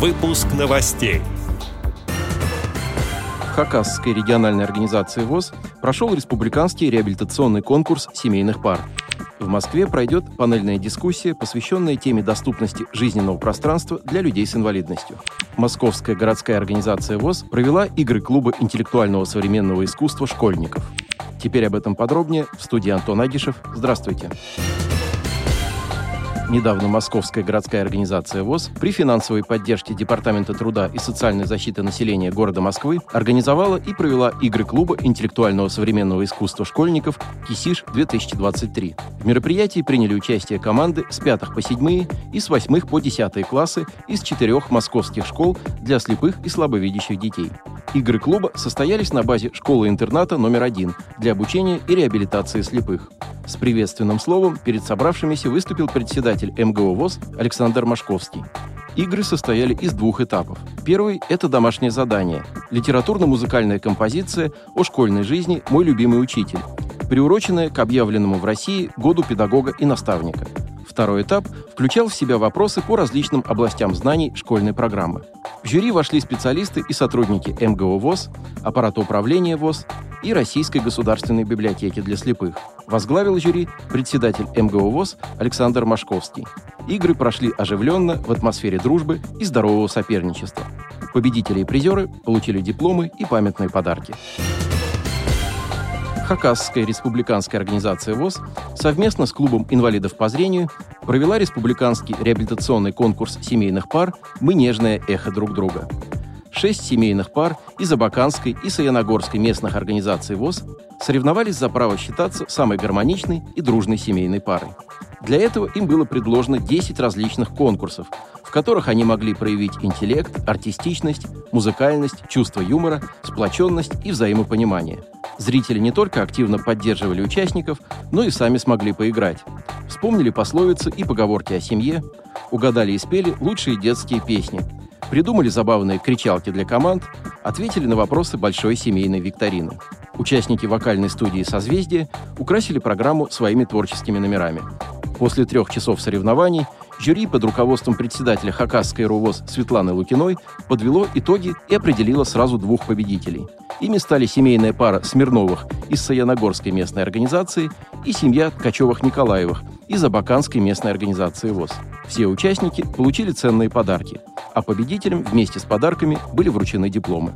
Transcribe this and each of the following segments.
Выпуск новостей. В Хакасской региональной организации ВОЗ прошел республиканский реабилитационный конкурс семейных пар. В Москве пройдет панельная дискуссия, посвященная теме доступности жизненного пространства для людей с инвалидностью. Московская городская организация ВОЗ провела игры клуба интеллектуального современного искусства школьников. Теперь об этом подробнее в студии Антон Агишев. Здравствуйте. Здравствуйте. Недавно Московская городская организация ВОЗ при финансовой поддержке Департамента труда и социальной защиты населения города Москвы организовала и провела игры клуба интеллектуального современного искусства школьников «Кисиш-2023». В мероприятии приняли участие команды с 5 по 7 и с 8 по 10 классы из четырех московских школ для слепых и слабовидящих детей. Игры клуба состоялись на базе школы-интерната номер один для обучения и реабилитации слепых. С приветственным словом перед собравшимися выступил председатель МГУ ВОЗ Александр Машковский. Игры состояли из двух этапов. Первый – это домашнее задание – литературно-музыкальная композиция о школьной жизни «Мой любимый учитель», приуроченная к объявленному в России Году педагога и наставника. Второй этап включал в себя вопросы по различным областям знаний школьной программы. В жюри вошли специалисты и сотрудники МГУ ВОЗ, аппарата управления ВОЗ и Российской государственной библиотеки для слепых. Возглавил жюри председатель МГУ ВОЗ Александр Машковский. Игры прошли оживленно, в атмосфере дружбы и здорового соперничества. Победители и призеры получили дипломы и памятные подарки. Хакасская республиканская организация ВОЗ совместно с клубом инвалидов по зрению провела республиканский реабилитационный конкурс семейных пар «Мы нежное эхо друг друга». Шесть семейных пар из Абаканской и Саяногорской местных организаций ВОЗ соревновались за право считаться самой гармоничной и дружной семейной парой. Для этого им было предложено 10 различных конкурсов, в которых они могли проявить интеллект, артистичность, музыкальность, чувство юмора, сплоченность и взаимопонимание. Зрители не только активно поддерживали участников, но и сами смогли поиграть. Вспомнили пословицы и поговорки о семье, угадали и спели лучшие детские песни, придумали забавные кричалки для команд, ответили на вопросы большой семейной викторины. Участники вокальной студии «Созвездие» украсили программу своими творческими номерами. После трех часов соревнований жюри под руководством председателя Хакасской РУВОЗ Светланы Лукиной подвело итоги и определило сразу двух победителей. Ими стали семейная пара Смирновых из Саяногорской местной организации и семья Ткачевых-Николаевых из Абаканской местной организации ВОЗ. Все участники получили ценные подарки, а победителям вместе с подарками были вручены дипломы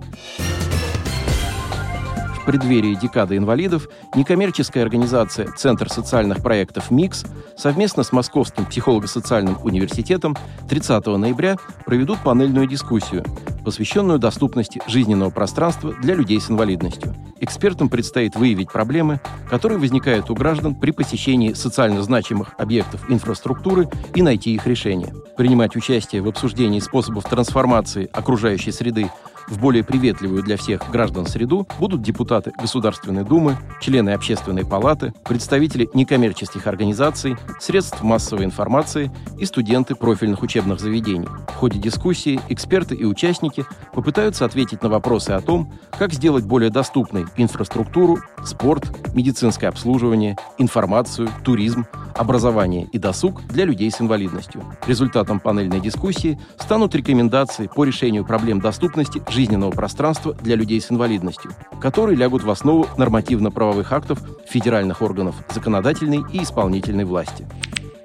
преддверии декады инвалидов некоммерческая организация «Центр социальных проектов МИКС» совместно с Московским психолого-социальным университетом 30 ноября проведут панельную дискуссию, посвященную доступности жизненного пространства для людей с инвалидностью. Экспертам предстоит выявить проблемы, которые возникают у граждан при посещении социально значимых объектов инфраструктуры и найти их решение. Принимать участие в обсуждении способов трансформации окружающей среды в более приветливую для всех граждан среду будут депутаты Государственной Думы, члены Общественной палаты, представители некоммерческих организаций, средств массовой информации и студенты профильных учебных заведений. В ходе дискуссии эксперты и участники попытаются ответить на вопросы о том, как сделать более доступной инфраструктуру, спорт, медицинское обслуживание, информацию, туризм, образование и досуг для людей с инвалидностью. Результатом панельной дискуссии станут рекомендации по решению проблем доступности жизненного пространства для людей с инвалидностью, которые лягут в основу нормативно-правовых актов федеральных органов законодательной и исполнительной власти.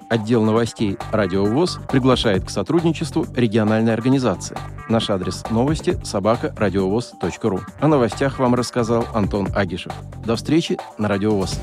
Отдел новостей «Радио ВОЗ» приглашает к сотрудничеству региональной организации. Наш адрес новости – собака радиовоз.ру. О новостях вам рассказал Антон Агишев. До встречи на «Радио ВОЗ».